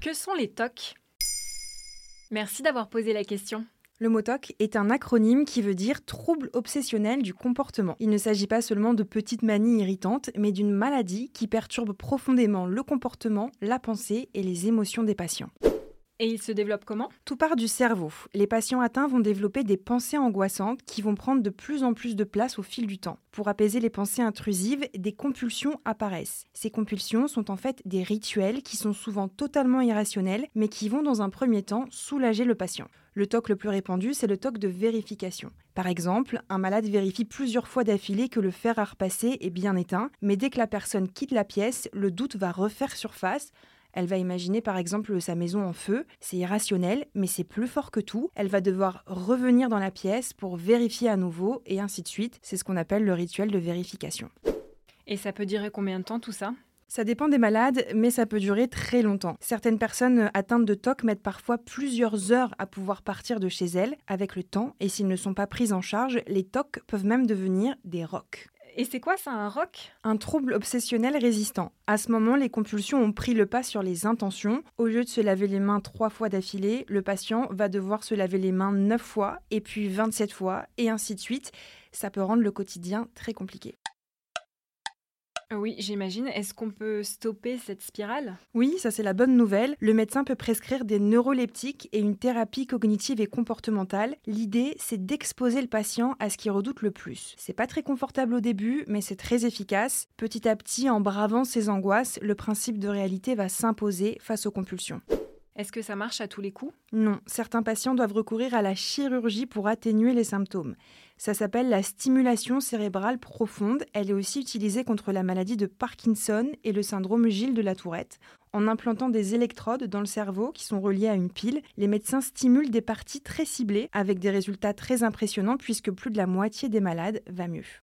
Que sont les TOC? Merci d'avoir posé la question. Le mot TOC est un acronyme qui veut dire trouble obsessionnel du comportement. Il ne s'agit pas seulement de petites manies irritantes, mais d'une maladie qui perturbe profondément le comportement, la pensée et les émotions des patients. Et il se développe comment? Tout part du cerveau. Les patients atteints vont développer des pensées angoissantes qui vont prendre de plus en plus de place au fil du temps. Pour apaiser les pensées intrusives, des compulsions apparaissent. Ces compulsions sont en fait des rituels qui sont souvent totalement irrationnels, mais qui vont dans un premier temps soulager le patient. Le TOC le plus répandu, c'est le TOC de vérification. Par exemple, un malade vérifie plusieurs fois d'affilée que le fer à repasser est bien éteint, mais dès que la personne quitte la pièce, le doute va refaire surface elle va imaginer par exemple sa maison en feu, c'est irrationnel, mais c'est plus fort que tout. Elle va devoir revenir dans la pièce pour vérifier à nouveau, et ainsi de suite. C'est ce qu'on appelle le rituel de vérification. Et ça peut durer combien de temps tout ça? Ça dépend des malades, mais ça peut durer très longtemps. Certaines personnes atteintes de TOC mettent parfois plusieurs heures à pouvoir partir de chez elles avec le temps, et s'ils ne sont pas pris en charge, les TOC peuvent même devenir des ROC. Et c'est quoi ça, un ROC? Un trouble obsessionnel résistant. À ce moment, les compulsions ont pris le pas sur les intentions. Au lieu de se laver les mains trois fois d'affilée, le patient va devoir se laver les mains neuf fois, et puis 27 fois, et ainsi de suite. Ça peut rendre le quotidien très compliqué. Oui, j'imagine. Est-ce qu'on peut stopper cette spirale? Oui, ça c'est la bonne nouvelle. Le médecin peut prescrire des neuroleptiques et une thérapie cognitive et comportementale. L'idée, c'est d'exposer le patient à ce qu'il redoute le plus. C'est pas très confortable au début, mais c'est très efficace. Petit à petit, en bravant ses angoisses, le principe de réalité va s'imposer face aux compulsions. Est-ce que ça marche à tous les coups? Non, certains patients doivent recourir à la chirurgie pour atténuer les symptômes. Ça s'appelle la stimulation cérébrale profonde. Elle est aussi utilisée contre la maladie de Parkinson et le syndrome Gilles de la Tourette. En implantant des électrodes dans le cerveau qui sont reliées à une pile, les médecins stimulent des parties très ciblées avec des résultats très impressionnants puisque plus de la moitié des malades va mieux.